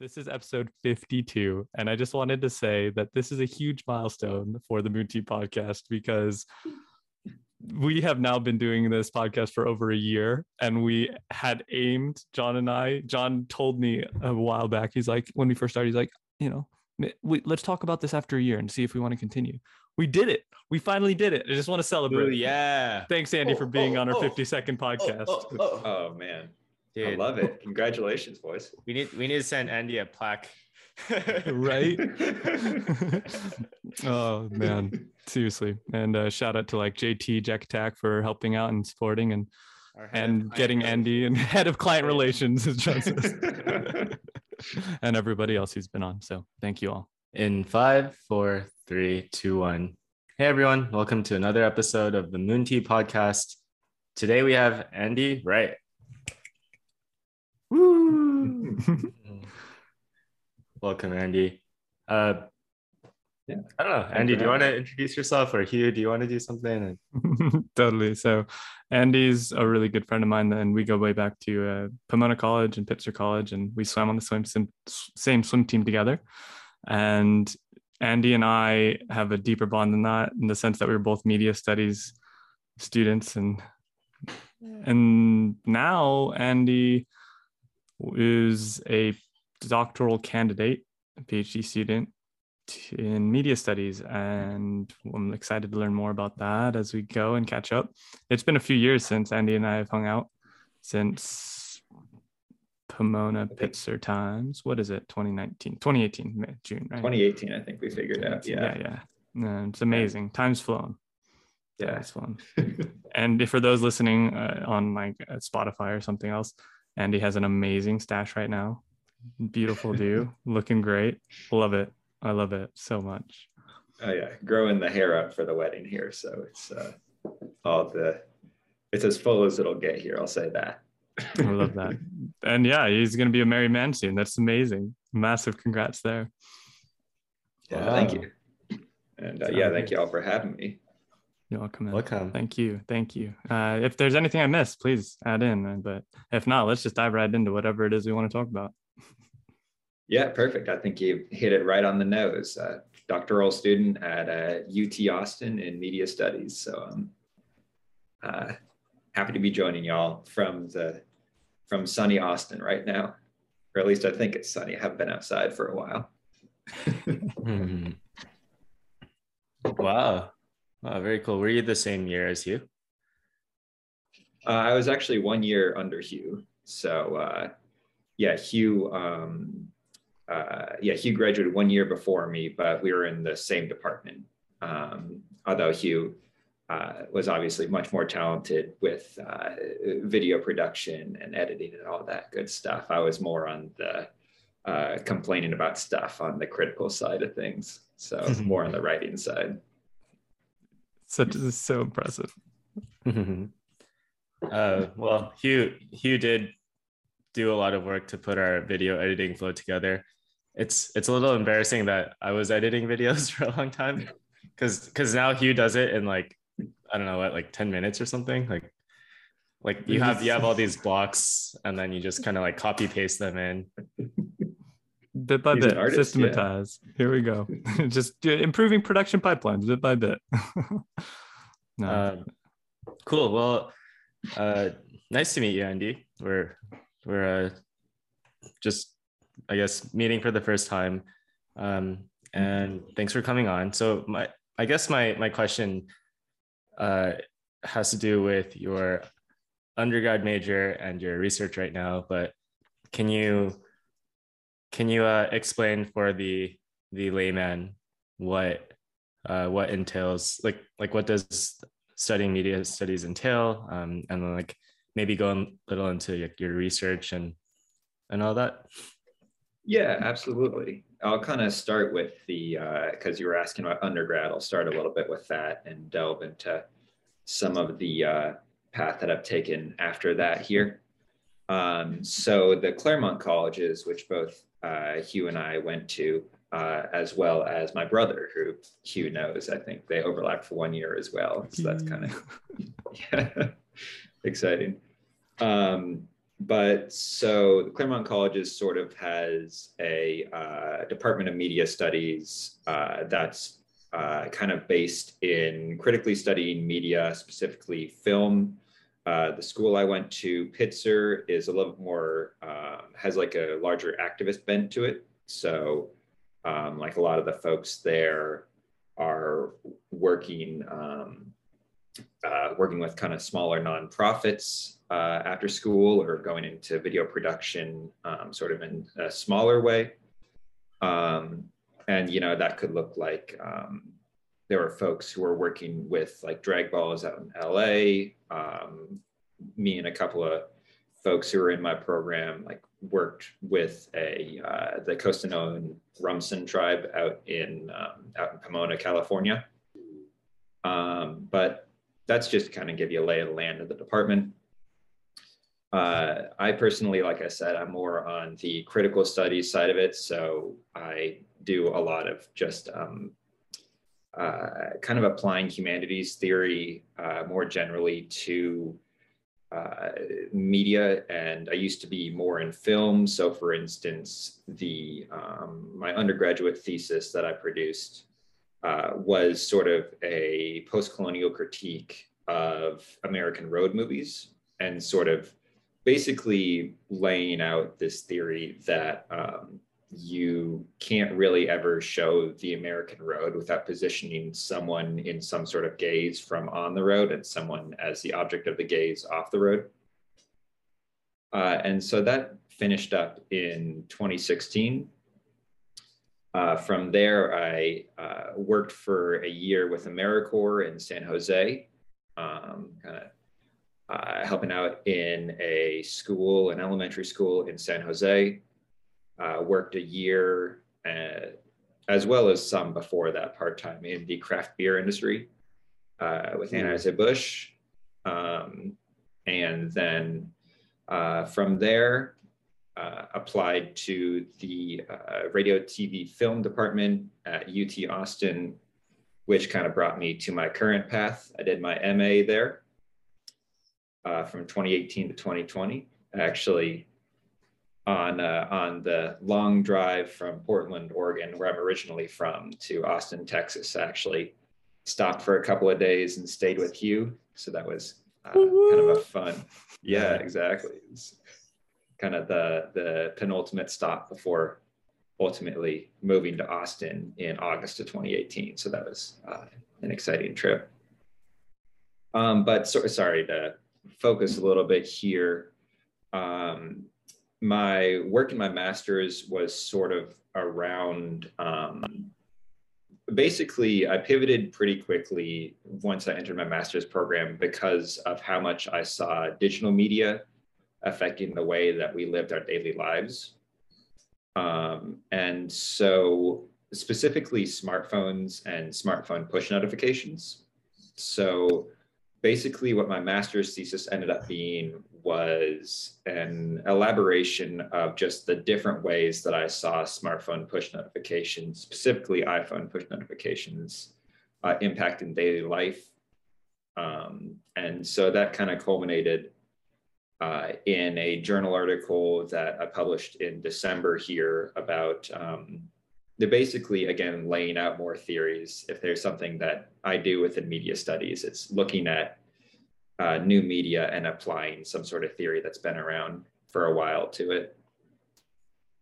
This is episode 52. And I just wanted to say that this is a huge milestone for the Moon Tea podcast because we have now been doing this podcast for over a year and we had aimed, John and I, John told me a while back, he's like, when we first started, he's like, you know, we, let's talk about this after a year and see if we want to continue. We did it. We finally did it. I just want to celebrate. Ooh, yeah. Thanks, Andy, oh, for oh, being oh, on our oh, 50 second podcast. Oh, oh, oh man. Dude. I love it. Congratulations, boys. We need we need to send Andy a plaque. right? oh man, seriously. And uh, shout out to like JT Jack Attack for helping out and supporting and and getting Andy and head of client relations as John says. and everybody else who's been on. So thank you all. In five, four, three, two, one. Hey everyone, welcome to another episode of the Moon Tea Podcast. Today we have Andy Wright. Woo! Welcome, Andy. Uh, yeah. I don't know, Andy. Do you want to introduce yourself, or Hugh? Do you want to do something? totally. So, Andy's a really good friend of mine, and we go way back to uh, Pomona College and Pitzer College, and we swam on the swim sim- same swim team together. And Andy and I have a deeper bond than that, in the sense that we were both media studies students, and and now Andy is a doctoral candidate, a PhD student in media studies. And I'm excited to learn more about that as we go and catch up. It's been a few years since Andy and I have hung out since Pomona Pitzer times. What is it? 2019, 2018, June, right? 2018, I think we figured out. Yeah. Yeah. Yeah. it's amazing. Time's flown. Yeah, it's fun. and for those listening uh, on like uh, Spotify or something else, Andy has an amazing stash right now. Beautiful do, looking great. Love it. I love it so much. Oh yeah, growing the hair up for the wedding here, so it's uh, all the it's as full as it'll get here. I'll say that. I love that. And yeah, he's gonna be a married man soon. That's amazing. Massive congrats there. Yeah, wow. thank you. And uh, yeah, thank you all for having me. You're welcome. In. Welcome. Thank you. Thank you. Uh, if there's anything I missed, please add in. Uh, but if not, let's just dive right into whatever it is we want to talk about. Yeah, perfect. I think you hit it right on the nose. Uh, doctoral student at uh, UT Austin in media studies. So I'm uh, happy to be joining y'all from the from sunny Austin right now, or at least I think it's sunny. I have been outside for a while. hmm. Wow. Oh, very cool. Were you the same year as Hugh? Uh, I was actually one year under Hugh. So uh, yeah, Hugh. Um, uh, yeah, Hugh graduated one year before me, but we were in the same department. Um, although Hugh uh, was obviously much more talented with uh, video production and editing and all that good stuff. I was more on the uh, complaining about stuff on the critical side of things. So more on the writing side. Such is so impressive. uh, well, Hugh Hugh did do a lot of work to put our video editing flow together. It's it's a little embarrassing that I was editing videos for a long time because because now Hugh does it in like I don't know what like 10 minutes or something like like you have you have all these blocks and then you just kind of like copy paste them in bit by He's bit artist, systematize. Yeah. here we go. Just improving production pipelines bit by bit. No. Uh, cool. Well uh nice to meet you andy. We're we're uh just i guess meeting for the first time. Um and thanks for coming on. So my i guess my my question uh has to do with your undergrad major and your research right now but can you can you uh, explain for the the layman what uh, what entails like like what does studying media studies entail? Um, and then like maybe go a little into your research and and all that? Yeah absolutely. I'll kind of start with the because uh, you were asking about undergrad i'll start a little bit with that and delve into some of the uh, path that i've taken after that here. Um, so the claremont colleges which both Hugh and I went to, uh, as well as my brother, who Hugh knows. I think they overlapped for one year as well. So that's kind of yeah, exciting. Um, but so Claremont Colleges sort of has a uh, Department of Media Studies uh, that's uh, kind of based in critically studying media, specifically film. Uh, the school I went to, Pitzer, is a little more, um, has like a larger activist bent to it. So, um, like a lot of the folks there are working um, uh, working with kind of smaller nonprofits uh, after school or going into video production um, sort of in a smaller way. Um, and, you know, that could look like there were folks who were working with like drag balls out in LA. Um, me and a couple of folks who were in my program like worked with a uh, the Costanoan Rumsen tribe out in um, out in Pomona, California. Um, but that's just kind of give you a lay of the land of the department. Uh, I personally, like I said, I'm more on the critical studies side of it. So I do a lot of just um, uh, kind of applying humanities theory uh, more generally to uh, media. And I used to be more in film. So, for instance, the um, my undergraduate thesis that I produced uh, was sort of a post-colonial critique of American road movies and sort of basically laying out this theory that um, you can't really ever show the American road without positioning someone in some sort of gaze from on the road and someone as the object of the gaze off the road. Uh, and so that finished up in 2016. Uh, from there, I uh, worked for a year with AmeriCorps in San Jose, um, kind of uh, helping out in a school, an elementary school in San Jose. Uh, worked a year, uh, as well as some before that part time in the craft beer industry uh, with Anheuser-Busch. Um, and then from there, uh, applied to the uh, radio, TV, film department at UT Austin, which kind of brought me to my current path. I did my MA there uh, from 2018 to 2020. Actually, on uh, on the long drive from Portland, Oregon, where I'm originally from, to Austin, Texas. I Actually, stopped for a couple of days and stayed with Hugh. So that was uh, kind of a fun. Yeah, exactly. It's, kind of the the penultimate stop before ultimately moving to Austin in August of 2018. So that was uh, an exciting trip. Um, but so, sorry to focus a little bit here. Um, my work in my master's was sort of around um, basically I pivoted pretty quickly once I entered my master's program because of how much I saw digital media affecting the way that we lived our daily lives. Um, and so, specifically, smartphones and smartphone push notifications. So, basically, what my master's thesis ended up being was an elaboration of just the different ways that I saw smartphone push notifications, specifically iPhone push notifications, uh, daily life. Um, and so that kind of culminated uh, in a journal article that I published in December here about um, they're basically again laying out more theories. If there's something that I do within media studies, it's looking at uh, new media and applying some sort of theory that's been around for a while to it.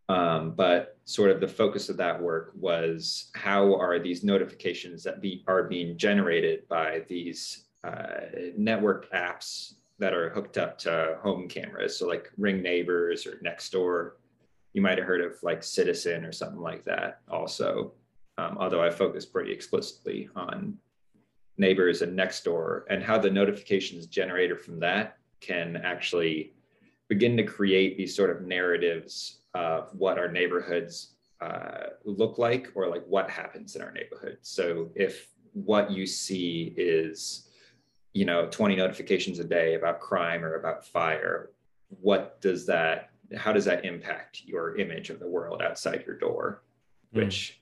Um, but sort of the focus of that work was how are these notifications that be, are being generated by these uh, network apps that are hooked up to home cameras. So like Ring Neighbors or Nextdoor. You might have heard of like Citizen or something like that also. Um, although I focus pretty explicitly on neighbors and next door and how the notifications generated from that can actually begin to create these sort of narratives of what our neighborhoods uh, look like or like what happens in our neighborhood. So if what you see is you know 20 notifications a day about crime or about fire what does that how does that impact your image of the world outside your door mm. which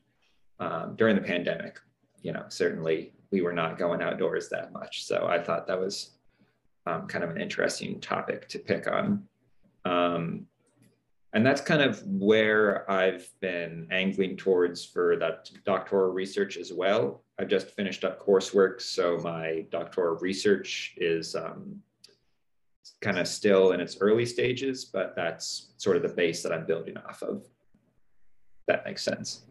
um, during the pandemic you know certainly we were not going outdoors that much so i thought that was um, kind of an interesting topic to pick on Um, and that's kind of where I've been angling towards for that doctoral research as well. I've just finished up coursework, so my doctoral research is um, kind of still in its early stages, but that's sort of the base that I'm building off of. That makes sense.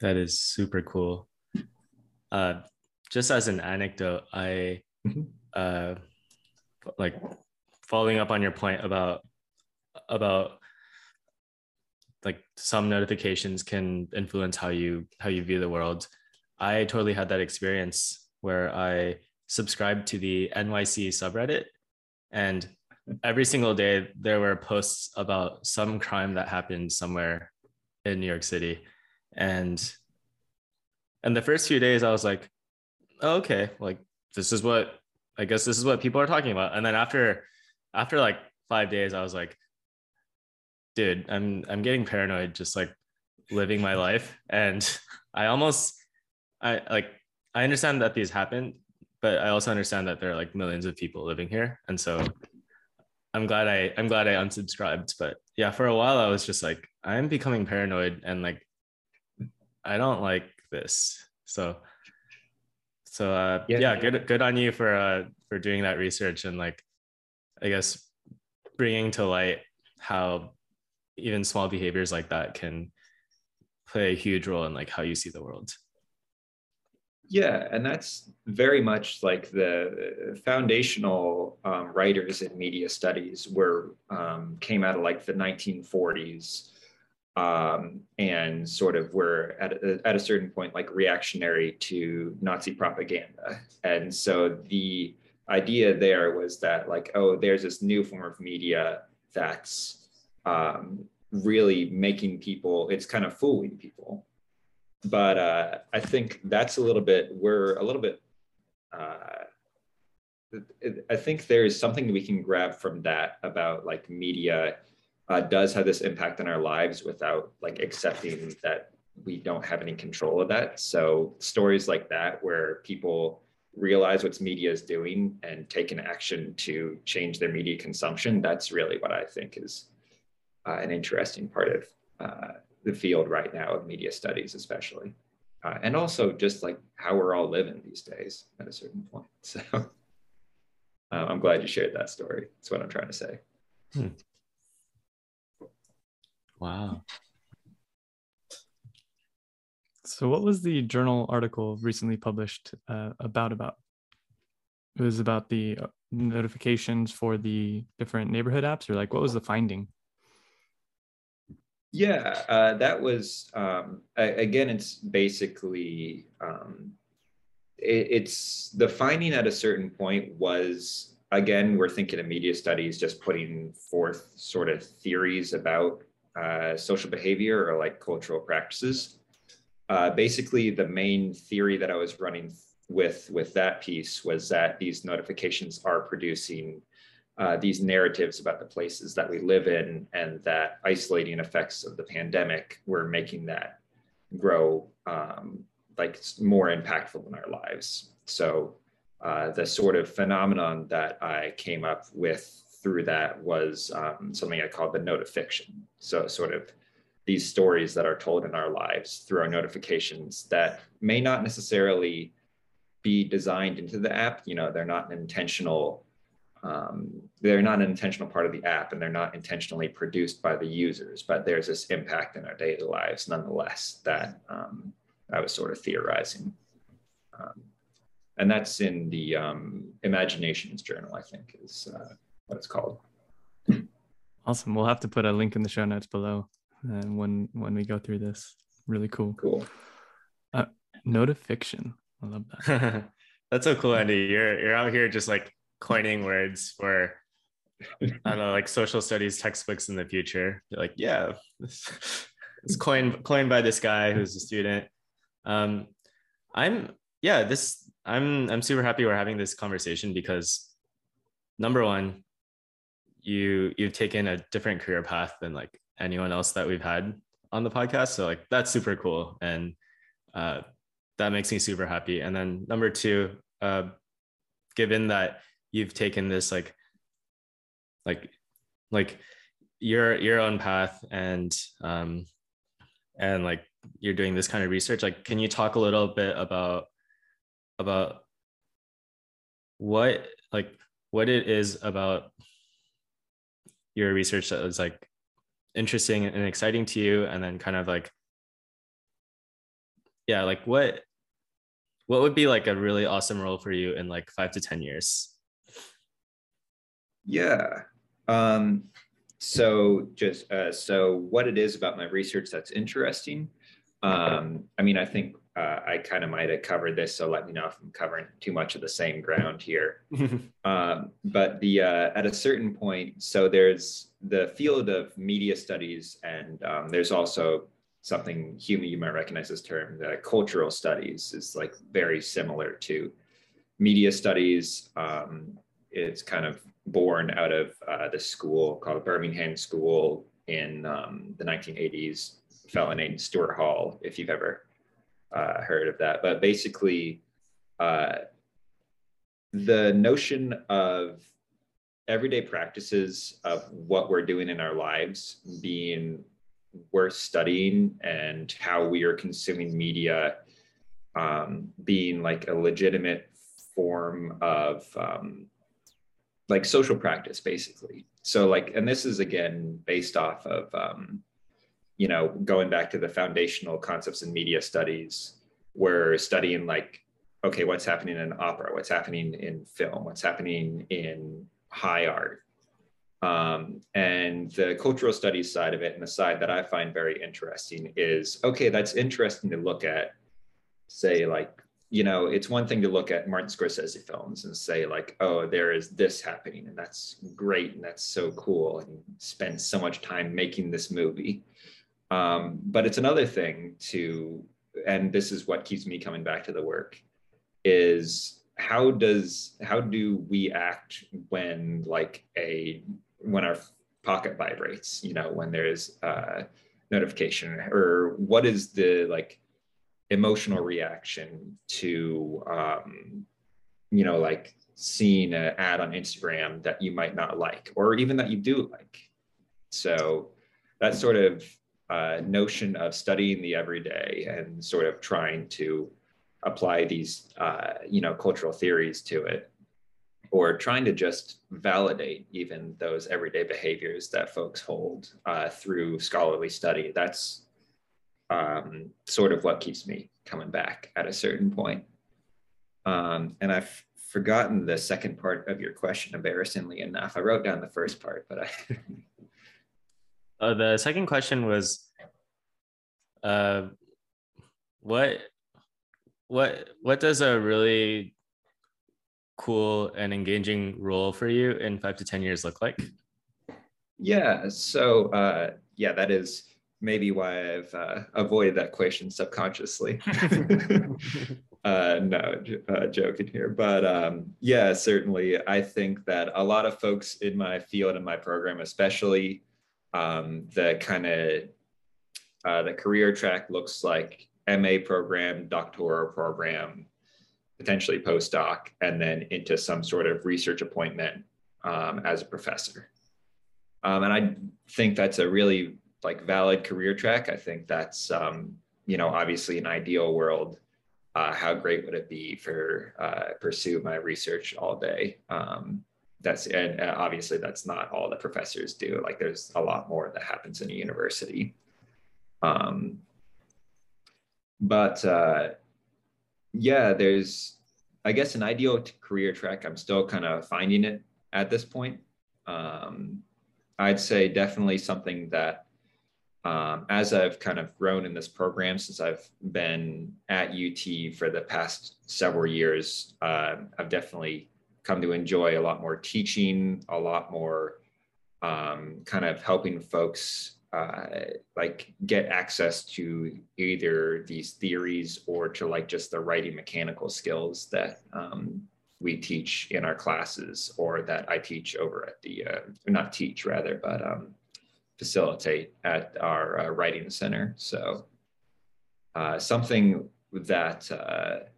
That is super cool. Uh, just as an anecdote, I mm-hmm. uh, like following up on your point about about like some notifications can influence how you how you view the world. I totally had that experience where I subscribed to the NYC subreddit. And every single day there were posts about some crime that happened somewhere in New York City. And and the first few days I was like oh, okay like this is what I guess this is what people are talking about. And then after after like 5 days I was like dude I'm I'm getting paranoid just like living my life. And I almost I like I understand that these happen but I also understand that there are like millions of people living here and so I'm glad I I'm glad I unsubscribed. But yeah, for a while I was just like, I'm becoming paranoid and like I don't like this. So so uh yeah, yeah good good on you for uh for doing that research and like I guess bringing to light how even small behaviors like that can play a huge role in like how you see the world. Yeah, and that's very much like the foundational um, writers in media studies were um, came out of like the 1940s um, and sort of were at a, at a certain point like reactionary to Nazi propaganda. And so the idea there was that like, oh, there's this new form of media that's um, really making people, it's kind of fooling people but uh, I think that's a little bit we're a little bit. Uh, I think there is something we can grab from that about like media uh, does have this impact on our lives without like accepting that we don't have any control of that. So stories like that where people realize what media is doing and take an action to change their media consumption, that's really what I think is uh, an interesting part of uh, the field right now of media studies, especially. Uh, and also just like how we're all living these days at a certain point. So uh, I'm glad you shared that story. That's what I'm trying to say. Hmm. Wow. So, what was the journal article recently published uh, about? About it was about the uh, notifications for the different neighborhood apps, or like what was the finding? Yeah, uh, that was um, again. It's basically um, it, it's the finding at a certain point was again we're thinking of media studies just putting forth sort of theories about uh, social behavior or like cultural practices. Uh, basically, the main theory that I was running with with that piece was that these notifications are producing uh, these narratives about the places that we live in and that isolating effects of the pandemic were making that grow um, like more impactful in our lives. So uh, the sort of phenomenon that I came up with through that was um, something I called the notifiction. So sort of these stories that are told in our lives through our notifications that may not necessarily be designed into the app. You know, they're not an intentional um, they're not an intentional part of the app and they're not intentionally produced by the users, but there's this impact in our daily lives nonetheless that um, I was sort of theorizing. Um, and that's in the um, Imaginations Journal, I think is uh, what it's called. Awesome. We'll have to put a link in the show notes below uh, when when we go through this. Really cool. Cool. Uh, notifiction. I love that. that's so cool, Andy. You're you're out here just like coining words for I don't know, like social studies textbooks in the future. You're like, yeah, it's coined coined by this guy who's a student. Um, I'm yeah, this I'm I'm super happy we're having this conversation because number one, you you've taken a different career path than like anyone else that we've had on the podcast. So like that's super cool. And uh, that makes me super happy. And then number two, uh, given that you've taken this like like like your your own path and um and like you're doing this kind of research. Like can you talk a little bit about about what like what it is about your research that was like interesting and exciting to you? And then kind of like yeah like what what would be like a really awesome role for you in like five to ten years yeah um so just uh, so what it is about my research that's interesting um i mean i think uh, I kind of might have covered this, so let me know if I'm covering too much of the same ground here. um, but the uh, at a certain point, so there's the field of media studies, and um, there's also something human you might recognize this term. The cultural studies is like very similar to media studies. Um, it's kind of born out of uh, the school called Birmingham School in um, the 1980s. A fellow named Stuart Hall, if you've ever uh, heard of that. But basically, uh, the notion of everyday practices of what we're doing in our lives being worth studying and how we are consuming media um, being like a legitimate form of um, like social practice basically. So like and this is again based off of um, you know, going back to the foundational concepts in media studies, we're studying like, okay, what's happening in opera, what's happening in film, what's happening in high art. Um, and the cultural studies side of it, and the side that I find very interesting is okay, that's interesting to look at, say, like, you know, it's one thing to look at Martin Scorsese films and say, like, oh, there is this happening, and that's great, and that's so cool, and spend so much time making this movie um, but it's another thing to, and this is what keeps me coming back to the work, is how does how do we act when like a when our pocket vibrates? You know, when there's a notification, or what is the like emotional reaction to um, you know like seeing an ad on Instagram that you might not like, or even that you do like. So that sort of uh, notion of studying the everyday and sort of trying to apply these uh, you know cultural theories to it or trying to just validate even those everyday behaviors that folks hold uh, through scholarly study that's um, sort of what keeps me coming back at a certain point um, and i've forgotten the second part of your question embarrassingly enough i wrote down the first part but i Uh, the second question was, uh, what, what, what does a really cool and engaging role for you in five to ten years look like? Yeah. So uh, yeah, that is maybe why I've uh, avoided that question subconsciously. uh, no, uh, joking here, but um, yeah, certainly. I think that a lot of folks in my field and my program, especially um, the kind of uh, the career track looks like MA program, doctoral program, potentially postdoc, and then into some sort of research appointment um, as a professor. Um, and I think that's a really like valid career track. I think that's um, you know obviously an ideal world. Uh, how great would it be for uh, pursue my research all day? Um, that's and obviously that's not all that professors do like there's a lot more that happens in a university um, but uh, yeah there's i guess an ideal career track i'm still kind of finding it at this point um, i'd say definitely something that um, as i've kind of grown in this program since i've been at ut for the past several years uh, i've definitely come to enjoy a lot more teaching, a lot more um, kind of helping folks uh, like get access to either these theories or to like just the writing mechanical skills that um, we teach in our classes or that I teach over at the, uh, not teach rather, but um, facilitate at our uh, writing center. So uh, something that uh,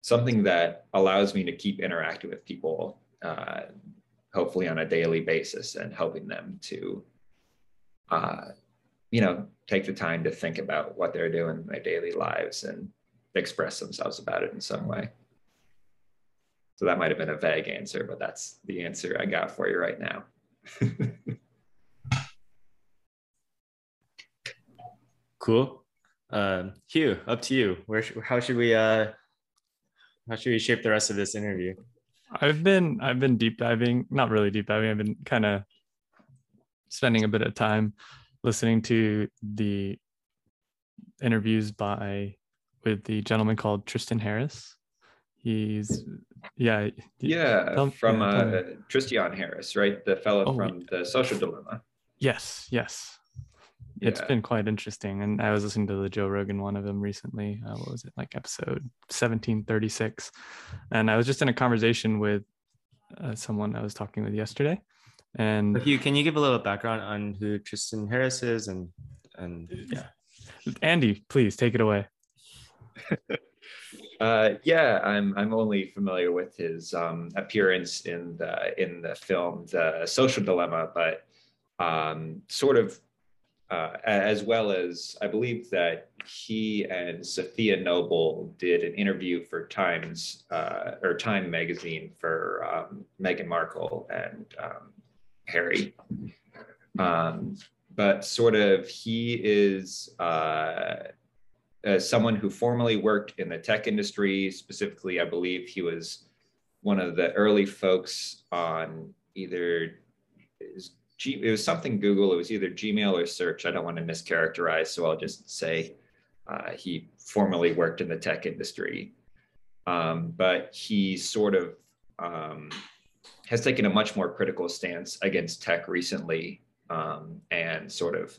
something that allows me to keep interacting with people uh, hopefully on a daily basis and helping them to uh, you know take the time to think about what they're doing in their daily lives and express themselves about it in some way so that might have been a vague answer but that's the answer i got for you right now cool uh, hugh up to you where how should we uh how should we shape the rest of this interview I've been I've been deep diving, not really deep diving. I've been kind of spending a bit of time listening to the interviews by with the gentleman called Tristan Harris. He's yeah yeah tell, from yeah, uh, Tristan Harris, right? The fellow oh, from the Social Dilemma. Yes, yes yeah. it's been quite interesting. And I was listening to the Joe Rogan one of them recently. Uh, what was it like episode 1736? And I was just in a conversation with uh, someone I was talking with yesterday. And Hugh, can you give a little background on who Tristan Harris is and and yeah. Andy, please take it away. uh, yeah, I'm I'm only familiar with his um, appearance in the in the film The Social Dilemma, but um, sort of uh, as well as I believe that he and Safiya Noble did an interview for Times uh, or Time magazine for um, Meghan Markle and um, Harry. Um, but sort of, he is uh, someone who formerly worked in the tech industry. Specifically, I believe he was one of the early folks on either G, it was something Google. It was either Gmail or search. I don't want to mischaracterize, so I'll just say uh, he formerly worked in the tech industry, um, but he sort of um, has taken a much more critical stance against tech recently, um, and sort of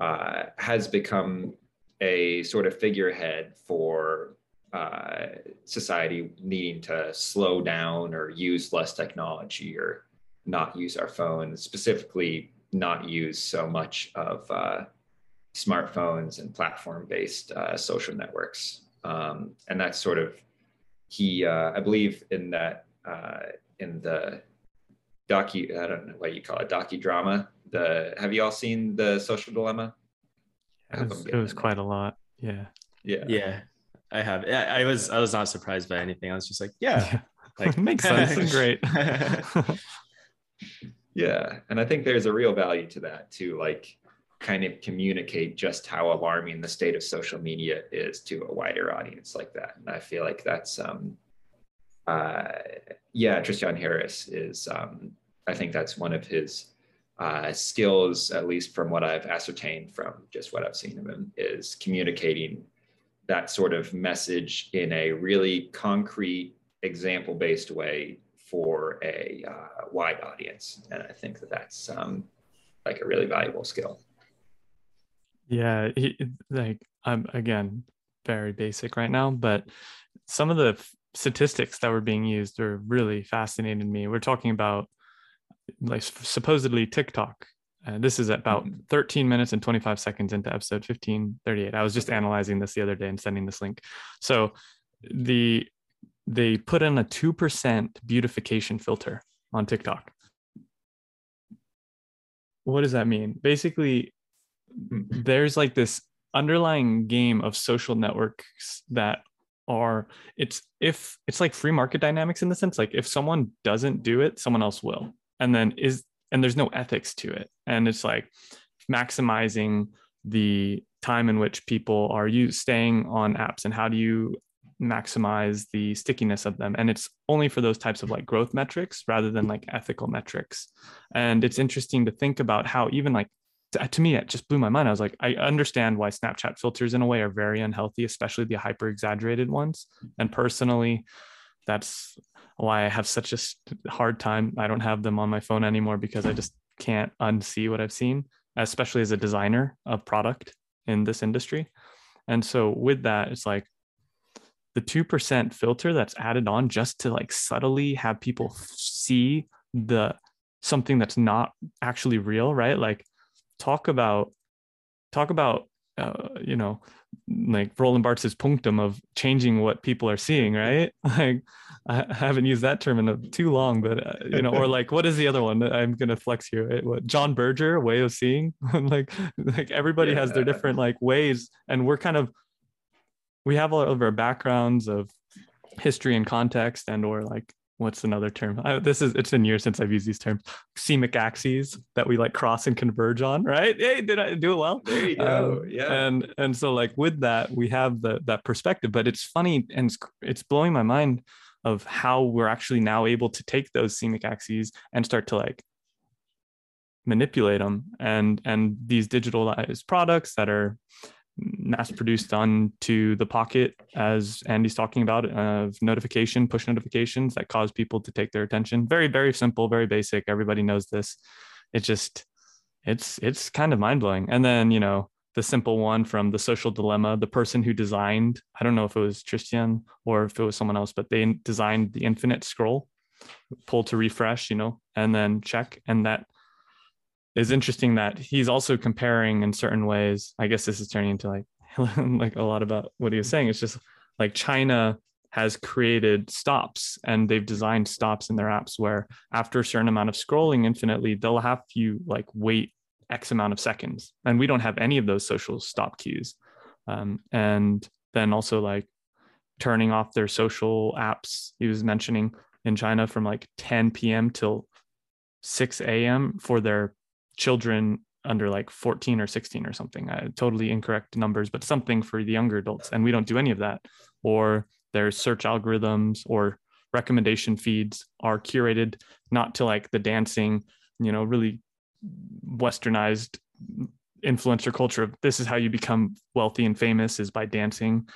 uh, has become a sort of figurehead for uh, society needing to slow down or use less technology or not use our phones, specifically not use so much of uh, smartphones and platform-based uh, social networks. Um, and that's sort of he, uh, I believe, in that uh, in the docu, I don't know what you call it, docudrama. The have you all seen the Social Dilemma? It was, it was quite a lot. Yeah. Yeah. Yeah. I have. Yeah, I was. I was not surprised by anything. I was just like, yeah, yeah. like makes sense. Great. yeah and i think there's a real value to that to like kind of communicate just how alarming the state of social media is to a wider audience like that. And i feel like that's um uh yeah tristan harris is um i think that's one of his uh, skills, at least from what I've ascertained from just what I've seen of him, is communicating that sort of message in a really concrete, example based way for a uh, wide audience. And I think that that's um, like a really valuable skill. Yeah, he, like I'm again very basic right now, but some of the f- statistics that were being used are really fascinated me. We're talking about like supposedly TikTok. Uh, this is about mm-hmm. 13 minutes and 25 seconds into episode 1538. I was just analyzing this the other day and sending this link. So the they put in a 2% beautification filter on TikTok. What does that mean? Basically, there's like this underlying game of social networks that are it's if it's like free market dynamics in the sense like if someone doesn't do it someone else will and then is and there's no ethics to it and it's like maximizing the time in which people are you staying on apps and how do you maximize the stickiness of them. And it's only for those types of like growth metrics rather than like ethical metrics. And it's interesting to think about how even like to, me it just blew my mind. I was like i understand why snapchat filters in a way are very unhealthy especially the hyper exaggerated ones. And personally that's why i have such a hard time. I don't have them on my phone anymore because i just can't unsee what i've seen especially as a designer of product in this industry. And so with that it's like the 2% filter that's added on just to like subtly have people see the something that's not actually real right like talk about talk about uh, you know, like Roland Barthes' punctum of changing what people are seeing, right? Like I haven't used that term in a, too long, but uh, you know, or like what is the other one? I'm gonna flex here. Right? What John Berger way of seeing? like like everybody yeah. has their different like ways, and we're kind of we have all of our backgrounds of history and context and or like what's another term? I, this is it's been years since I've used these terms. Semic axes that we like cross and converge on, right? Hey, did I do it well? There you go. Um, yeah. And and so like with that, we have the that perspective. But it's funny and it's, it's blowing my mind of how we're actually now able to take those semic axes and start to like manipulate them and and these digitalized products that are mass produced onto the pocket as andy's talking about of notification push notifications that cause people to take their attention. Very very simple very basic. Everybody knows this. It just it's it's kind of mind-blowing. And then you know the simple one from the social dilemma the person who designed i don't know if it was tristan or if it was someone else but they designed the infinite scroll pull to refresh you know and then check. And that is interesting that he's also comparing in certain ways. I guess this is turning into like like a lot about what he was saying. It's just like China has created stops and they've designed stops in their apps where after a certain amount of scrolling infinitely, they'll have you like wait X amount of seconds. And we don't have any of those social stop cues. Um, and then also like turning off their social apps. He was mentioning in China from like 10 p.m. till 6 a.m. for their children under like 14 or 16 or something. Uh, totally incorrect numbers but something for the younger adults. And we don't do any of that. Or their search algorithms or recommendation feeds are curated not to like the dancing you know really westernized influencer culture of this is how you become wealthy and famous is by dancing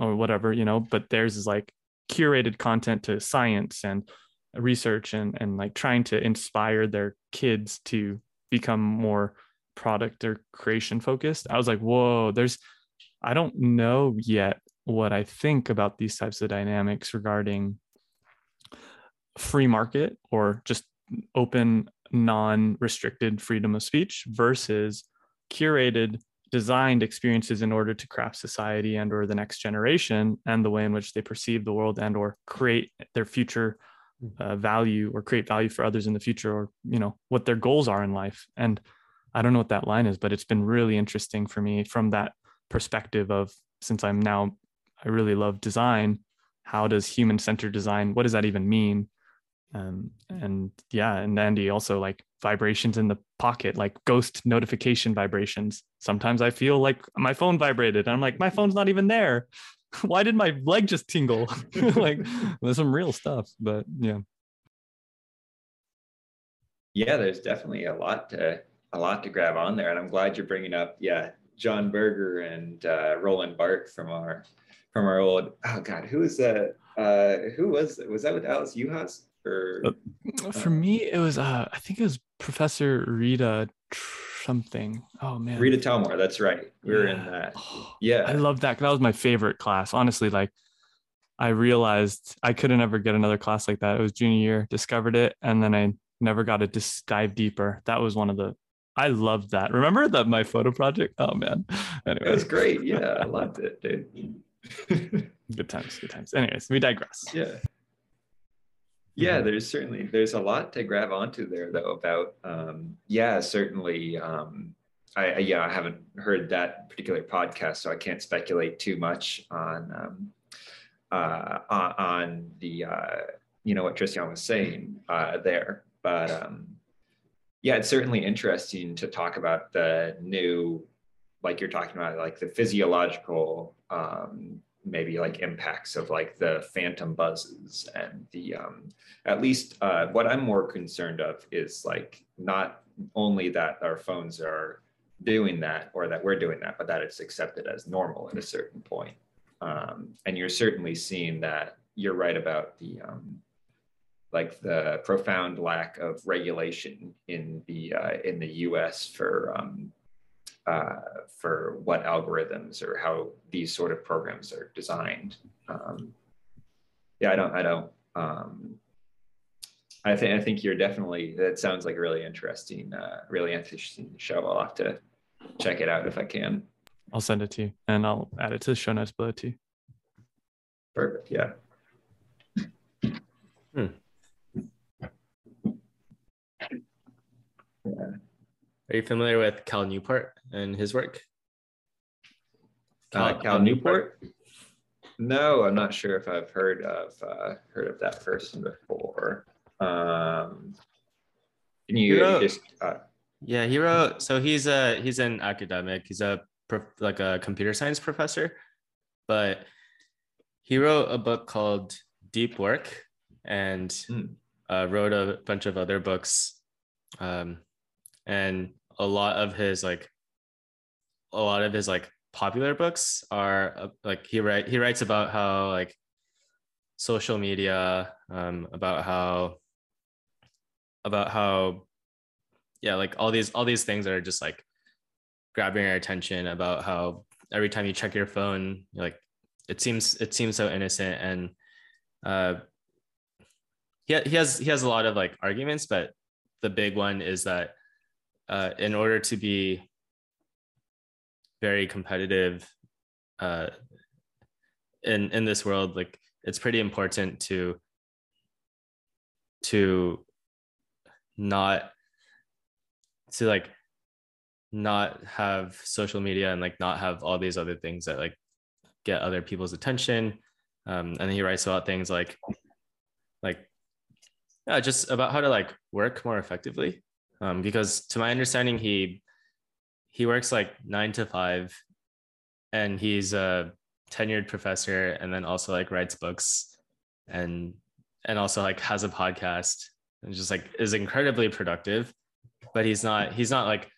or whatever you know but theirs is like curated content to science and research and and like trying to inspire their kids to become more product or creation focused. I was like whoa there's i don't know yet what i think about these types of dynamics regarding free market or just open non-restricted freedom of speech versus curated designed experiences in order to craft society and or the next generation and the way in which they perceive the world and or create their future uh, value or create value for others in the future or you know what their goals are in life. And i don't know what that line is but it's been really interesting for me from that perspective of since i'm now i really love design how does human centered design what does that even mean? Um, and yeah and andy also like vibrations in the pocket like ghost notification vibrations. Sometimes i feel like my phone vibrated and i'm like my phone's not even there why did my leg just tingle? like there's some real stuff, but yeah. Yeah, there's definitely a lot to a lot to grab on there, and I'm glad you're bringing up yeah John Berger and uh, Roland Barthes from our from our old oh god who was that uh, who was was that with Alice Juhasz or uh, for me it was uh, I think it was Professor Rita something. Oh man, Rita Talmor. That's right. We were in that. Oh, yeah, I love that. That was my favorite class. Honestly, like I realized I couldn't ever get another class like that. It was junior year. Discovered it, and then I never got to just dive deeper. That was one of the. I loved that. Remember that my photo project? Oh man. Anyway. It was great. Yeah, I loved it, dude. good times. Good times. Anyways, we digress. Yeah yeah mm-hmm. there's certainly there's a lot to grab onto there though about um, yeah certainly um, I, I, yeah i haven't heard that particular podcast so i can't speculate too much on um, uh, on, on, the uh, you know what tristan was saying uh, there but um, yeah it's certainly interesting to talk about the new like you're talking about like the physiological um, maybe like impacts of like the phantom buzzes and the um, at least uh, what i'm more concerned of is like not only that our phones are doing that or that we're doing that but that it's accepted as normal at a certain point. Um, and you're certainly seeing that you're right about the um, like the profound lack of regulation in the uh, in the us for um, uh, for what algorithms or how these sort of programs are designed. Um, yeah, I don't, I don't, um, I think, I think you're definitely, that sounds like a really interesting, uh, really interesting show. I'll have to check it out if I can. I'll send it to you and I'll add it to the show notes below too. Perfect. Yeah. Hmm. Yeah. Are you familiar with Cal Newport and his work? Cal, uh, Cal? Newport? No, I'm not sure if I've heard of uh, heard of that person before. Um, can you wrote, just? Uh, yeah, he wrote. So he's a he's an academic. He's a like a computer science professor, but he wrote a book called Deep Work and mm. uh, wrote a bunch of other books. Um, and a lot of his like a lot of his like popular books are uh, like he write he writes about how like social media um about how about how yeah like all these all these things are just like grabbing our attention about how every time you check your phone like it seems it seems so innocent and uh he, he has he has a lot of like arguments but the big one is that uh, in order to be very competitive uh, in in this world, like it's pretty important to to not to like not have social media and like not have all these other things that like get other people's attention. Um, and he writes about things like like yeah just about how to like work more effectively. Um, because to my understanding, he he works like nine to five, and he's a tenured professor, and then also like writes books, and and also like has a podcast, and just like is incredibly productive, but he's not he's not like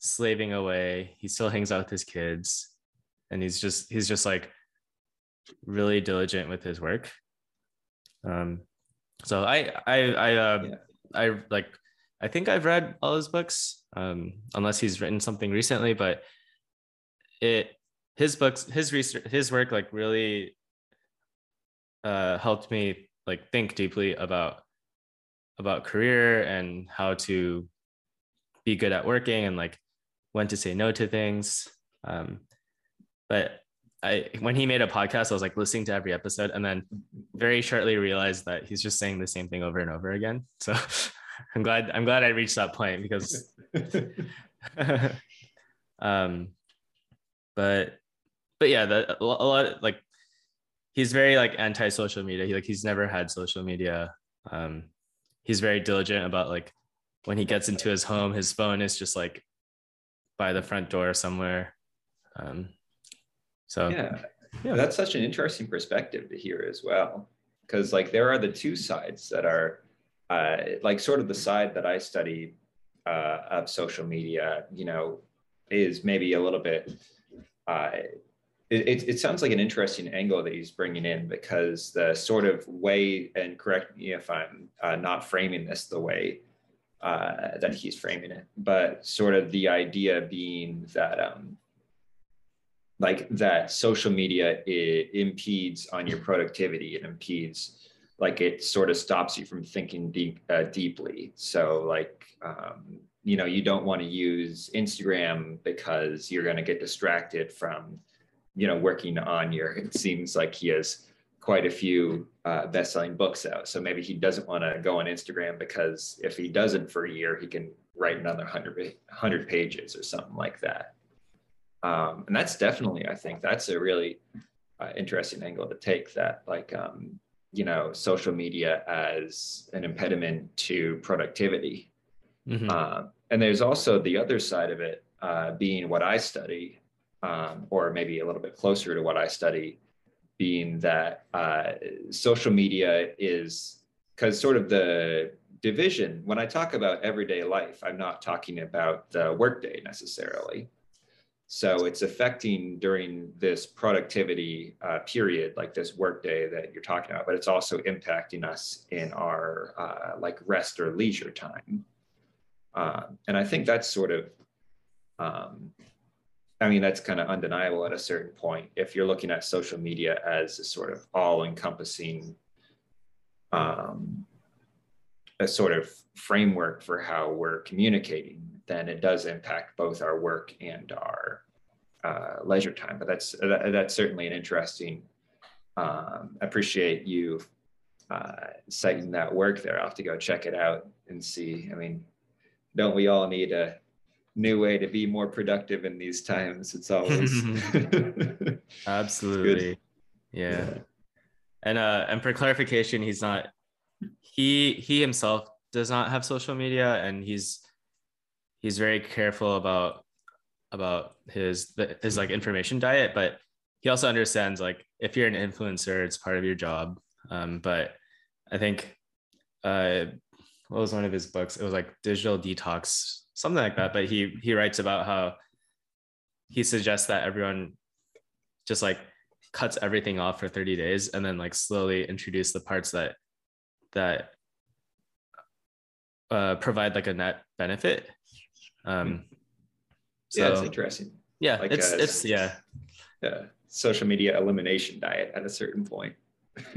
slaving away. He still hangs out with his kids, and he's just he's just like really diligent with his work. Um, so I I I uh, yeah. I like I think I've read all his books, um, unless he's written something recently. But it his books, his research, his work, like really uh, helped me like think deeply about about career and how to be good at working and like when to say no to things. Um, but I when he made a podcast, I was like listening to every episode, and then very shortly realized that he's just saying the same thing over and over again. So I'm glad I'm glad I reached that point because um but but yeah the, a lot of, like he's very like anti social media. He like he's never had social media. Um he's very diligent about like when he gets into his home his phone is just like by the front door somewhere. Um so yeah. Yeah. That's such an interesting perspective to hear as well because like there are the two sides that are uh, like sort of the side that I study uh, of social media, you know, is maybe a little bit. Uh, it, it, sounds like an interesting angle that he's bringing in because the sort of way, and correct me if I'm uh, not framing this the way uh, that he's framing it, but sort of the idea being that um, like that social media impedes on your productivity, it impedes like it sort of stops you from thinking deep uh, deeply. So like um, you know you don't want to use instagram because you're going to get distracted from you know working on your it seems like he has quite a few uh, best-selling books out. So maybe he doesn't want to go on instagram because if he doesn't for a year he can write another 100, 100 pages or something like that. Um, and that's definitely i think that's a really uh, interesting angle to take that like um, you know social media as an impediment to productivity mm-hmm. uh, and there's also the other side of it uh, being what i study um, or maybe a little bit closer to what i study being that uh, social media is because sort of the division when i talk about everyday life i'm not talking about the workday necessarily so it's affecting during this productivity uh, period, like this workday that you're talking about, but it's also impacting us in our uh, like rest or leisure time. Uh, and I think that's sort of, um, I mean, that's kind of undeniable at a certain point. If you're looking at social media as a sort of all encompassing, um, a sort of framework for how we're communicating then it does impact both our work and our uh, leisure time. But that's that, that's certainly an interesting. Um, appreciate you uh, citing that work there. I'll have to go check it out and see. I mean, don't we all need a new way to be more productive in these times? It's always absolutely, yeah. yeah. And uh, and for clarification, he's not he he himself does not have social media, and he's he's very careful about about his his like information diet, but he also understands like if you're an influencer, it's part of your job. Um, but I think uh, what was one of his books? It was like digital detox, something like that. But he he writes about how he suggests that everyone just like cuts everything off for 30 days and then like slowly introduce the parts that that uh, provide like a net benefit. Um, so, yeah, it's interesting. Yeah, like it's a, it's yeah, yeah, social media elimination diet at a certain point.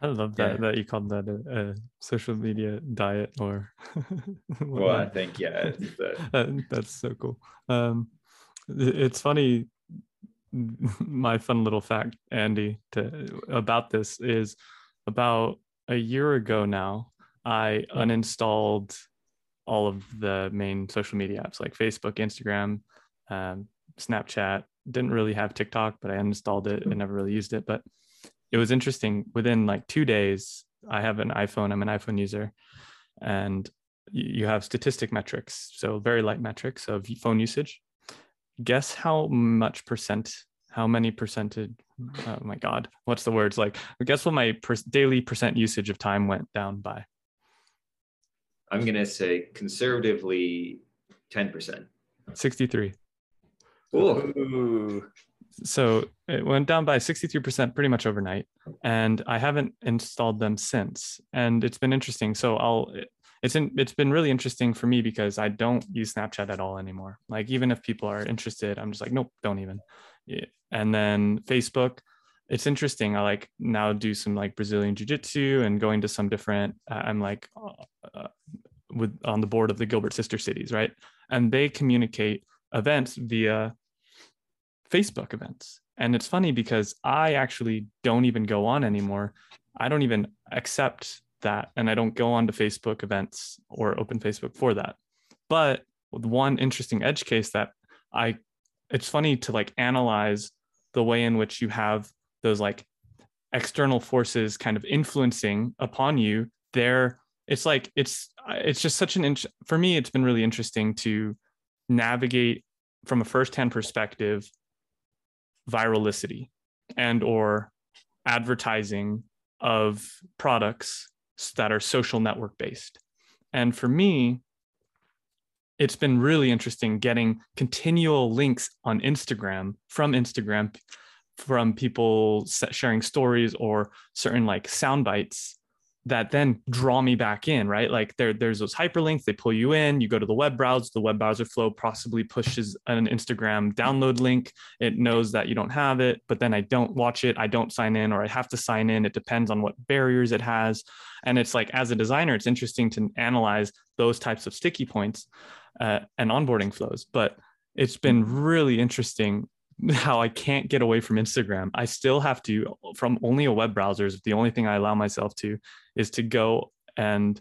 I love that yeah. that you called that a, a social media diet or. well, I think yeah, that, that's so cool. Um, it's funny. My fun little fact, Andy, to about this is about a year ago now. I uninstalled all of the main social media apps like Facebook, Instagram, um, Snapchat. Didn't really have TikTok, but I uninstalled it and never really used it. But it was interesting. Within like two days, I have an iPhone. I'm an iPhone user, and you have statistic metrics, so very light metrics of phone usage. Guess how much percent? How many percentage? Oh my God, what's the words like? Guess what my per- daily percent usage of time went down by? I'm gonna say conservatively, ten percent. Sixty-three. Ooh so it went down by 63% pretty much overnight and i haven't installed them since and it's been interesting so i'll it's in, it's been really interesting for me because i don't use snapchat at all anymore like even if people are interested i'm just like nope don't even and then facebook it's interesting i like now do some like brazilian jiu-jitsu and going to some different uh, i'm like uh, uh, with on the board of the gilbert sister cities right and they communicate events via Facebook events. And it's funny because I actually don't even go on anymore. I don't even accept that. And I don't go on to Facebook events or open Facebook for that. But one interesting edge case that I, it's funny to like analyze the way in which you have those like external forces kind of influencing upon you. There, it's like, it's, it's just such an, int- for me, it's been really interesting to navigate from a firsthand perspective viralicity and or advertising of products that are social network based and for me it's been really interesting getting continual links on instagram from instagram from people sharing stories or certain like sound bites that then draw me back in, right? Like there, there's those hyperlinks, they pull you in, you go to the web browser, the web browser flow possibly pushes an Instagram download link. It knows that you don't have it, but then I don't watch it, I don't sign in, or I have to sign in. It depends on what barriers it has. And it's like, as a designer, it's interesting to analyze those types of sticky points uh, and onboarding flows. But it's been really interesting how I can't get away from Instagram. I still have to, from only a web browser, the only thing I allow myself to is to go and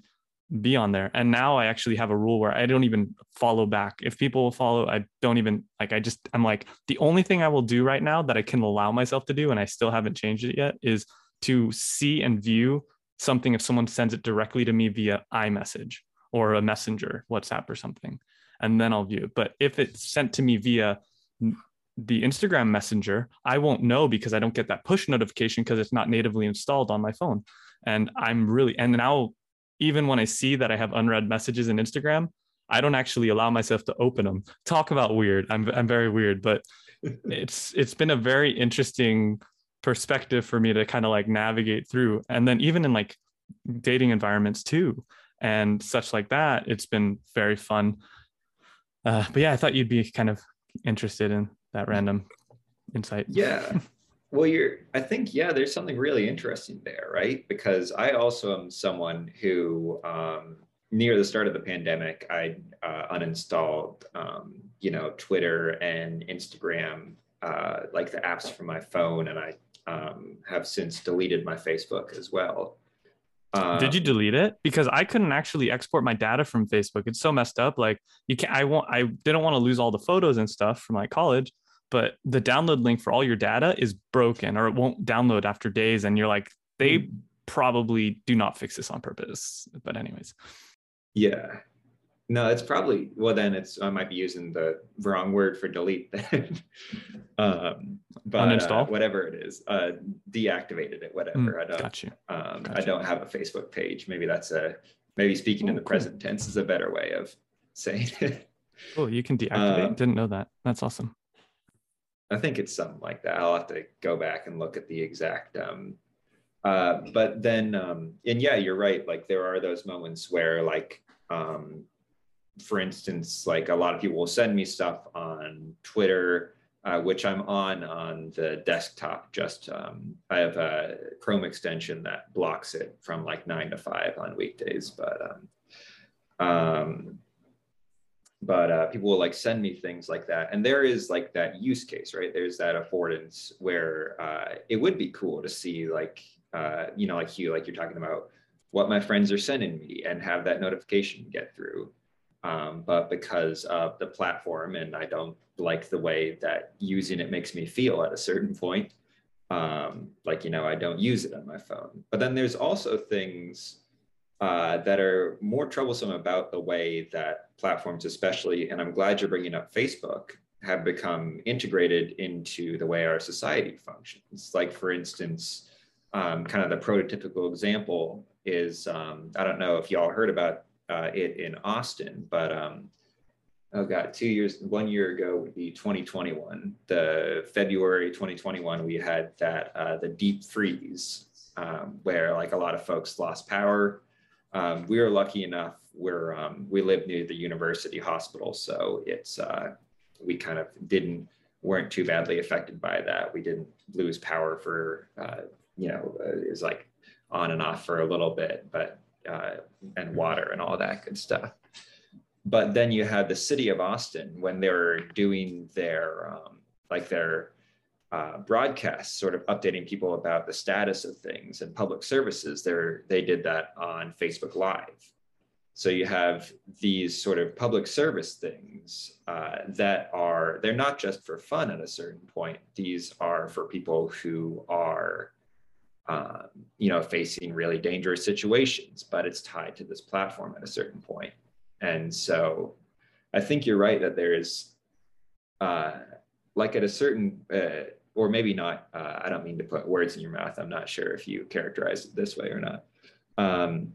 be on there. And now I actually have a rule where I don't even follow back. If people follow, I don't even like, I just, I'm like, the only thing I will do right now that I can allow myself to do, and I still haven't changed it yet, is to see and view something if someone sends it directly to me via iMessage or a messenger, WhatsApp or something. And then I'll view. it. But if it's sent to me via the Instagram Messenger, I won't know because I don't get that push notification because it's not natively installed on my phone. And I'm really, and now even when I see that I have unread messages in Instagram, I don't actually allow myself to open them. Talk about weird. I'm I'm very weird, but it's it's been a very interesting perspective for me to kind of like navigate through. And then even in like dating environments too, and such like that, it's been very fun. Uh, but yeah, I thought you'd be kind of interested in that random insight. Yeah. Well, you're, I think, yeah, there's something really interesting there, right? Because I also am someone who, um, near the start of the pandemic, I uh, uninstalled, um, you know, Twitter and Instagram, uh, like the apps from my phone, and I um, have since deleted my Facebook as well. Um, Did you delete it? Because I couldn't actually export my data from Facebook. It's so messed up. Like you can not I want I didn't want to lose all the photos and stuff from my college, but the download link for all your data is broken or it won't download after days. And you're like, they hmm. probably do not fix this on purpose. But anyways. Yeah. No, it's probably well. Then it's I might be using the wrong word for delete. Then, um, but uninstall uh, whatever it is, uh, deactivated it. Whatever. Mm, I don't. Got you. Um, got I don't have a Facebook page. Maybe that's a maybe speaking oh, in the cool. present tense is a better way of saying it. Oh, you can deactivate. Um, Didn't know that. That's awesome. I think it's something like that. I'll have to go back and look at the exact. Um, uh, but then, um, and yeah, you're right. Like there are those moments where like um, for instance, like a lot of people will send me stuff on Twitter, uh, which I'm on on the desktop. Just um, I have a Chrome extension that blocks it from like nine to five on weekdays, but um, um, but uh, people will like send me things like that, and there is like that use case, right? There's that affordance where uh, it would be cool to see like uh, you know like you like you're talking about what my friends are sending me and have that notification get through. Um, but because of the platform and I don't like the way that using it makes me feel at a certain point, um, like, you know, I don't use it on my phone. But then there's also things uh, that are more troublesome about the way that platforms, especially, and I'm glad you're bringing up Facebook, have become integrated into the way our society functions. Like, for instance, um, kind of the prototypical example is um, I don't know if y'all heard about uh, it in Austin, but um, oh god, two years, one year ago would be 2021. The February 2021, we had that uh, the deep freeze um, where like a lot of folks lost power. Um, we were lucky enough where um, we live near the university hospital, so it's uh, we kind of didn't weren't too badly affected by that. We didn't lose power for uh, you know uh, it was like on and off for a little bit, but uh, and water and all that good stuff. But then you had the city of Austin when they were doing their um, like their uh, broadcasts, sort of updating people about the status of things and public services. They they did that on Facebook Live. So you have these sort of public service things uh, that are they're not just for fun at a certain point. These are for people who are um, you know, facing really dangerous situations, but it's tied to this platform at a certain point. And so I think you're right that there is, uh, like at a certain, uh, or maybe not, uh, I don't mean to put words in your mouth. I'm not sure if you characterize it this way or not. Um,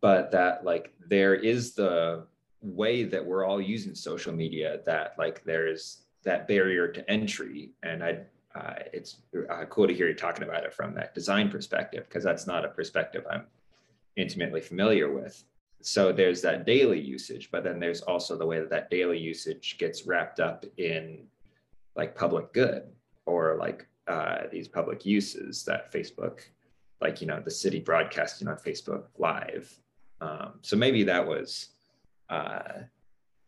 but that like there is the way that we're all using social media that like there is that barrier to entry. And I uh, it's uh, cool to hear you talking about it from that design perspective because that's not a perspective I'm intimately familiar with. So there's that daily usage, but then there's also the way that that daily usage gets wrapped up in like public good or like uh, these public uses that Facebook, like you know the city broadcasting on Facebook Live. Um, so maybe that was uh,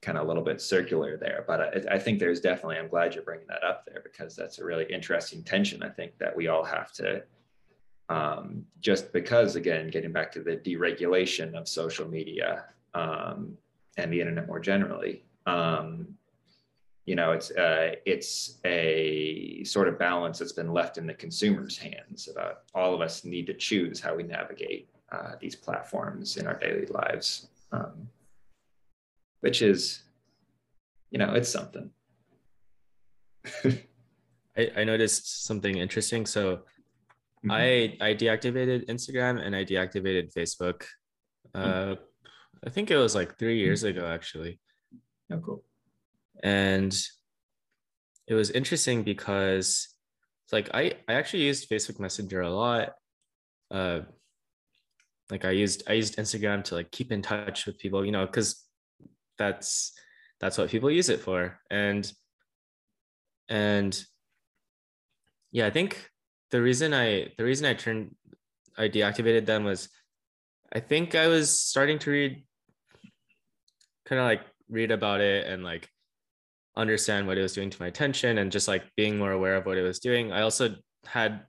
kind of a little bit circular there. But I, I, think there's definitely, I'm glad you're bringing that up there because that's a really interesting tension. I think that we all have to, um, just because, again, getting back to the deregulation of social media um, and the internet more generally, um, you know, it's uh, it's a sort of balance that's been left in the consumer's hands. About all of us need to choose how we navigate uh, these platforms in our daily lives. Um, which is, you know, it's something. I, I noticed something interesting. So mm-hmm. I I deactivated Instagram and I deactivated Facebook. Uh, I think it was like three years ago, actually. Oh, cool. And it was interesting because like I, I actually used Facebook Messenger a lot. Uh, like I used I used Instagram to like keep in touch with people, you know, because that's that's what people use it for and and yeah i think the reason i the reason i turned i deactivated them was i think i was starting to read kind of like read about it and like understand what it was doing to my attention and just like being more aware of what it was doing. I also had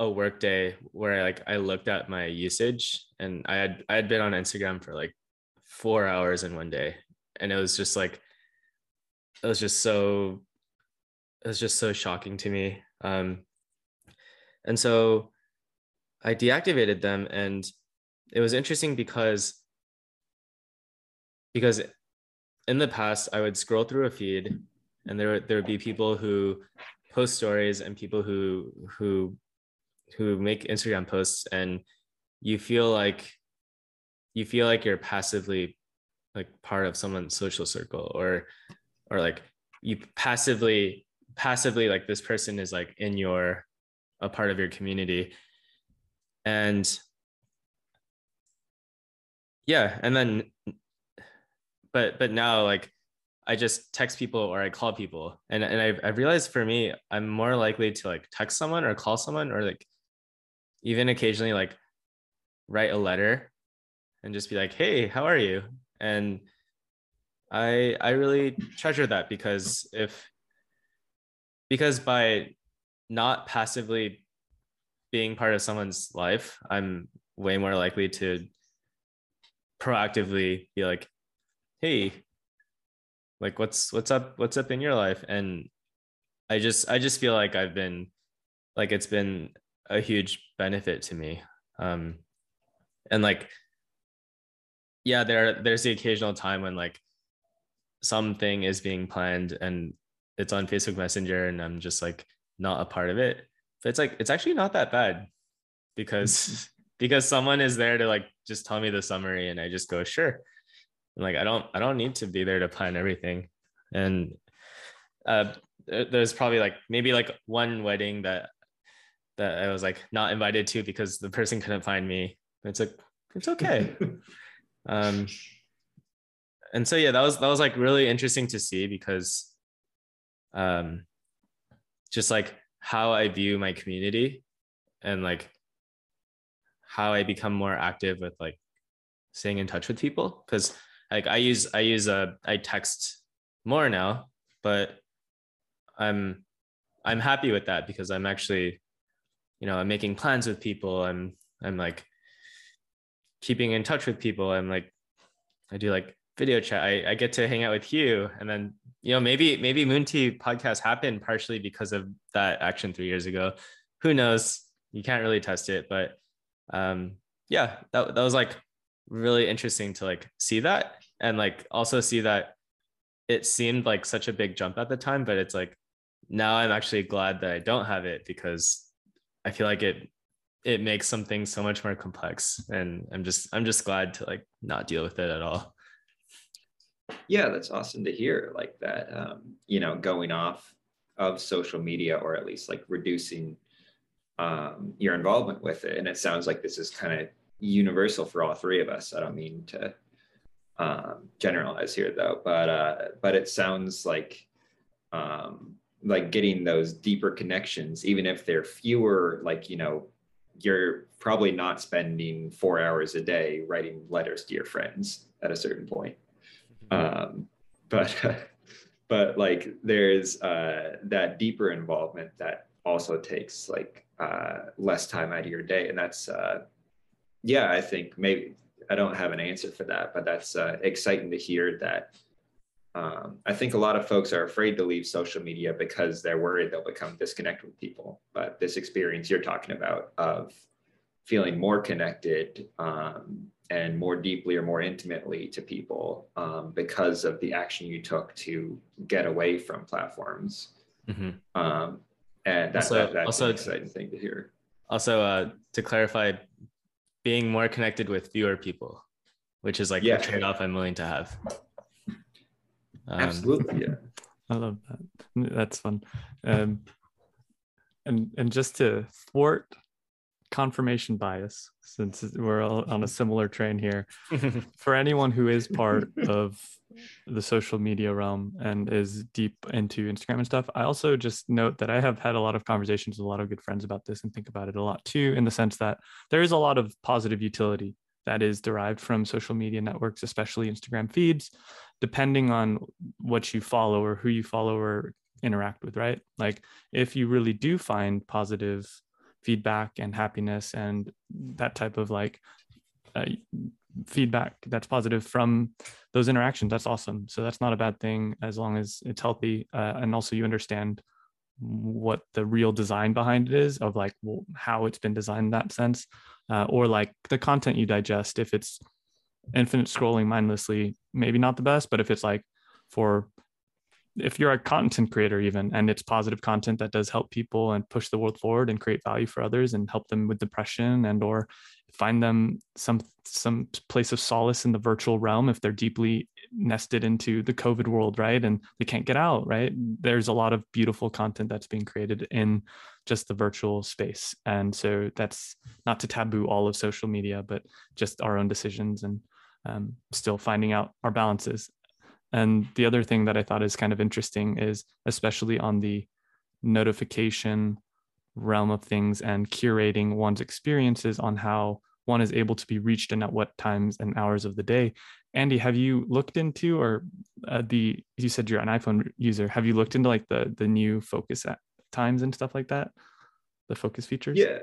a work day where I like I looked at my usage and I had I had been on Instagram for like four hours in one day. And it was just like it was just so it was just so shocking to me. Um and so I deactivated them and it was interesting because because in the past I would scroll through a feed and there there would be people who post stories and people who who who make Instagram posts and you feel like you feel like you're passively like part of someone's social circle or or like you passively passively like this person is like in your a part of your community and yeah and then but but now like I just text people or I call people. And, and I've, I've realized for me, I'm more likely to like text someone or call someone or like even occasionally like write a letter and just be like, hey, how are you? And I I really treasure that because if because by not passively being part of someone's life, I'm way more likely to proactively be like, hey, like what's what's up what's up in your life? And i just i just feel like i've been like it's been a huge benefit to me. Um and like yeah there there's the occasional time when like something is being planned and it's on facebook messenger and i'm just like not a part of it. But it's like it's actually not that bad because because someone is there to like just tell me the summary and i just go sure. And like i don't i don't need to be there to plan everything. And uh there's probably like maybe like one wedding that that i was like not invited to because the person couldn't find me. It's like it's okay um and so yeah that was that was like really interesting to see because um just like how i view my community and like how i become more active with like staying in touch with people because like I use I use a uh, text more now, but I'm I'm happy with that because I'm actually, you know, I'm making plans with people. I'm I'm like keeping in touch with people. I'm like I do like video chat. I, I get to hang out with you. And then, you know, maybe maybe Moon Tea podcast happened partially because of that action three years ago. Who knows? You can't really test it. But um yeah, that, that was like really interesting to like see that and like also see that it seemed like such a big jump at the time but it's like now i'm actually glad that i don't have it because i feel like it it makes something so much more complex and i'm just i'm just glad to like not deal with it at all yeah that's awesome to hear like that um, you know going off of social media or at least like reducing um, your involvement with it and it sounds like this is kind of universal for all three of us. I don't mean to um, generalize here though, but uh, but it sounds like um, like getting those deeper connections, even if they're fewer. Like you know, you're probably not spending four hours a day writing letters to your friends at a certain point. Mm-hmm. Um, but but like there's uh, that deeper involvement that also takes like uh, less time out of your day, and that's uh, yeah, I think maybe I don't have an answer for that, but that's uh, exciting to hear that. Um, I think a lot of folks are afraid to leave social media because they're worried they'll become disconnected with people. But this experience you're talking about of feeling more connected um, and more deeply or more intimately to people um, because of the action you took to get away from platforms. Mm-hmm. Um, and that, also, that, that's also, an exciting thing to hear. Also, uh, to clarify, being more connected with fewer people, which is like yeah. a trade-off I'm willing to have. Um, Absolutely, yeah. I love that. That's fun. Um, and and just to thwart confirmation bias, since we're all on a similar train here, for anyone who is part of the social media realm and is deep into Instagram and stuff, I also just note that I have had a lot of conversations with a lot of good friends about this and think about it a lot too, in the sense that there is a lot of positive utility that is derived from social media networks, especially Instagram feeds, depending on what you follow or who you follow or interact with, right? Like if you really do find positive feedback and happiness and that type of like uh, feedback that's positive from those interactions, that's awesome. So that's not a bad thing as long as it's healthy. Uh, and also you understand what the real design behind it is of like well, how it's been designed in that sense uh, or like the content you digest if it's infinite scrolling mindlessly maybe not the best but if it's like for if you're a content creator even and it's positive content that does help people and push the world forward and create value for others and help them with depression and or find them some some place of solace in the virtual realm if they're deeply nested into the covid world right? And they can't get out right? There's a lot of beautiful content that's being created in just the virtual space. And so that's not to taboo all of social media but just our own decisions and um, still finding out our balances. And the other thing that I thought is kind of interesting is, especially on the notification realm of things and curating one's experiences on how one is able to be reached and at what times and hours of the day. Andy, have you looked into or uh, the you said you're an iPhone user? Have you looked into like the the new focus at times and stuff like that? The focus features? Yeah.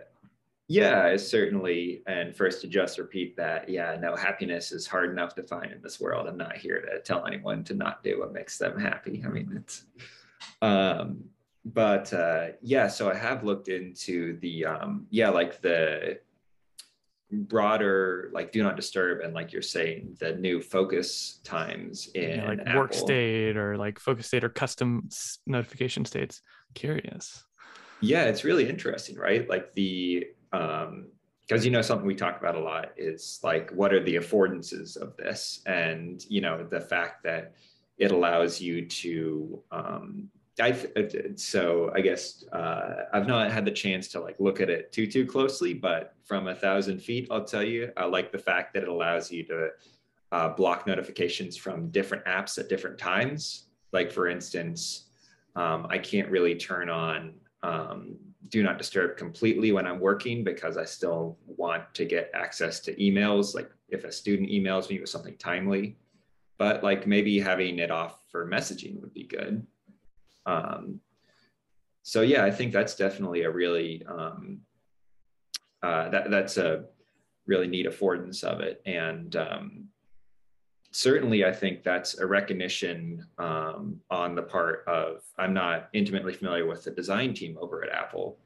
Yeah, certainly. And first to just repeat that, yeah, no, happiness is hard enough to find in this world. I'm not here to tell anyone to not do what makes them happy. I mean, it's, um, but uh, yeah, so I have looked into the, um, yeah, like the broader, like do not disturb, and like you're saying, the new focus times in yeah, like Apple. work state or like focus state or custom notification states. Curious. Yeah, it's really interesting, right? Like the um, because you know something we talk about a lot is like what are the affordances of this and you know the fact that it allows you to um, I so I guess uh, I've not had the chance to like look at it too too closely, but from a thousand feet, I'll tell you, I like the fact that it allows you to uh, block notifications from different apps at different times. Like for instance, um, I can't really turn on um, do not disturb completely when I'm working because I still want to get access to emails. Like if a student emails me with something timely, but like maybe having it off for messaging would be good. Um, so yeah, I think that's definitely a really um, uh, that that's a really neat affordance of it, and um, certainly I think that's a recognition um, on the part of, I'm not intimately familiar with the design team over at Apple.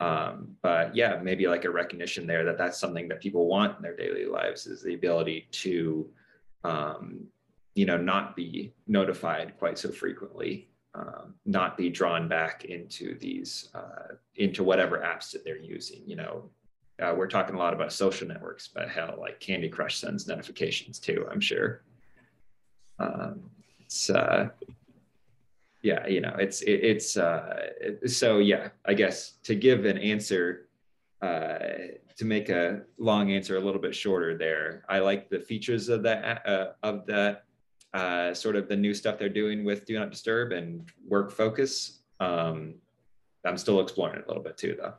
Um, but yeah, maybe like a recognition there that that's something that people want in their daily lives is the ability to, um, you know, not be notified quite so frequently, um, not be drawn back into these, uh, into whatever apps that they're using, you know, uh, we're talking a lot about social networks, but hell, like Candy Crush sends notifications too. I'm sure. Um, it's uh, yeah, you know, it's it, it's uh, it, so yeah. I guess to give an answer, uh, to make a long answer a little bit shorter, there, I like the features of that uh, of that uh, sort of the new stuff they're doing with Do Not Disturb and Work Focus. Um, I'm still exploring it a little bit too, though.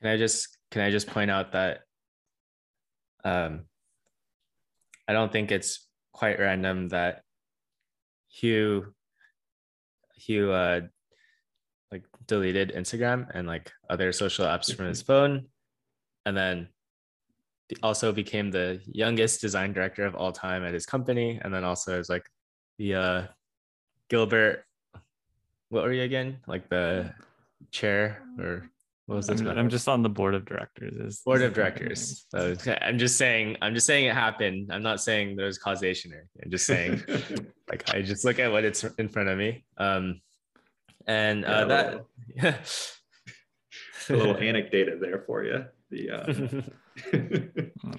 Can I just can I just point out that um, I don't think it's quite random that Hugh Hugh uh, like deleted Instagram and like other social apps from his phone, and then also became the youngest design director of all time at his company, and then also is like the uh, Gilbert. What were you again? Like the chair or what was this? I'm, I'm, just on the board of directors. Is board of directors. So I'm just saying. I'm just saying it happened. I'm not saying there's causation here. I'm just saying, like I just look at what it's in front of me. Um, and uh, yeah, that yeah. a little anecdate there for you. The uh,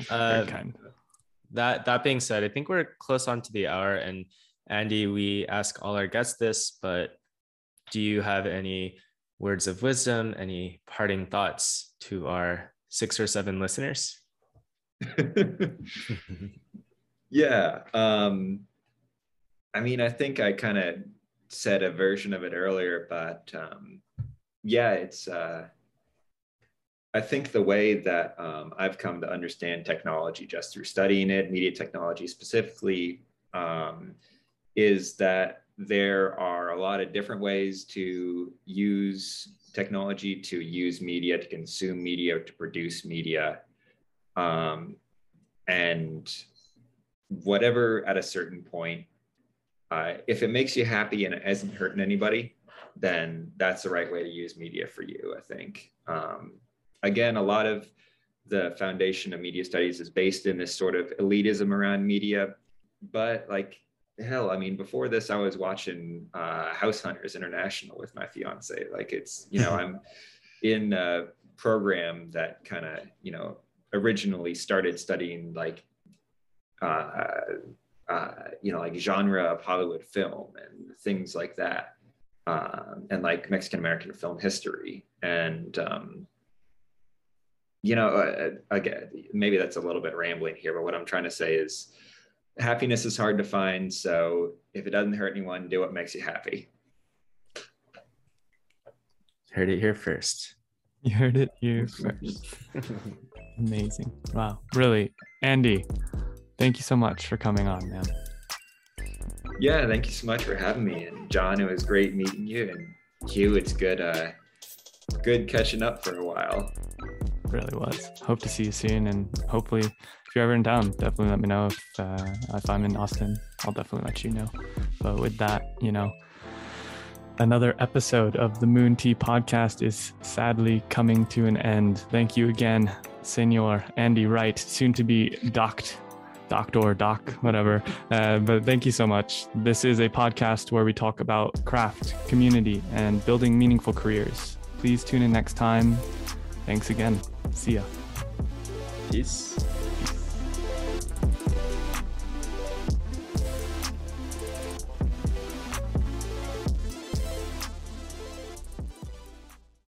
uh, kind. That that being said, I think we're close on to the hour. And Andy, we ask all our guests this, but do you have any words of wisdom, any parting thoughts to our six or seven listeners? yeah. Um, I mean, I think I kind of said a version of it earlier, but um, yeah, it's uh, I think the way that um, I've come to understand technology just through studying it, media technology specifically, um, is that there are a lot of different ways to use technology, to use media, to consume media, to produce media. Um, and whatever at a certain point, uh, if it makes you happy and it isn't hurting anybody, then that's the right way to use media for you, I think. Um, again, a lot of the foundation of media studies is based in this sort of elitism around media. But like, hell, I mean, before this, I was watching uh, House Hunters International with my fiance. Like, it's, you know, I'm in a program that kind of, you know, originally started studying like, uh, uh, you know, like genre of Hollywood film and things like that. Um, and like Mexican American film history. And, um, you know, uh, again, maybe that's a little bit rambling here, but what I'm trying to say is happiness is hard to find. So if it doesn't hurt anyone, do what makes you happy. Heard it here first. You heard it here first. Amazing. Wow. Really, Andy, thank you so much for coming on, man. Yeah, thank you so much for having me. And John, it was great meeting you. And Hugh, it's good uh good catching up for a while really was. Hope to see you soon, and hopefully, if you're ever in town, definitely let me know. If uh, if I'm in Austin, I'll definitely let you know. But with that, you know, another episode of the Moon Tea podcast is sadly coming to an end. Thank you again, Senor Andy Wright, soon to be docked doctor, doc, whatever. Uh, but thank you so much. This is a podcast where we talk about craft, community, and building meaningful careers. Please tune in next time. Thanks again. See ya. Peace.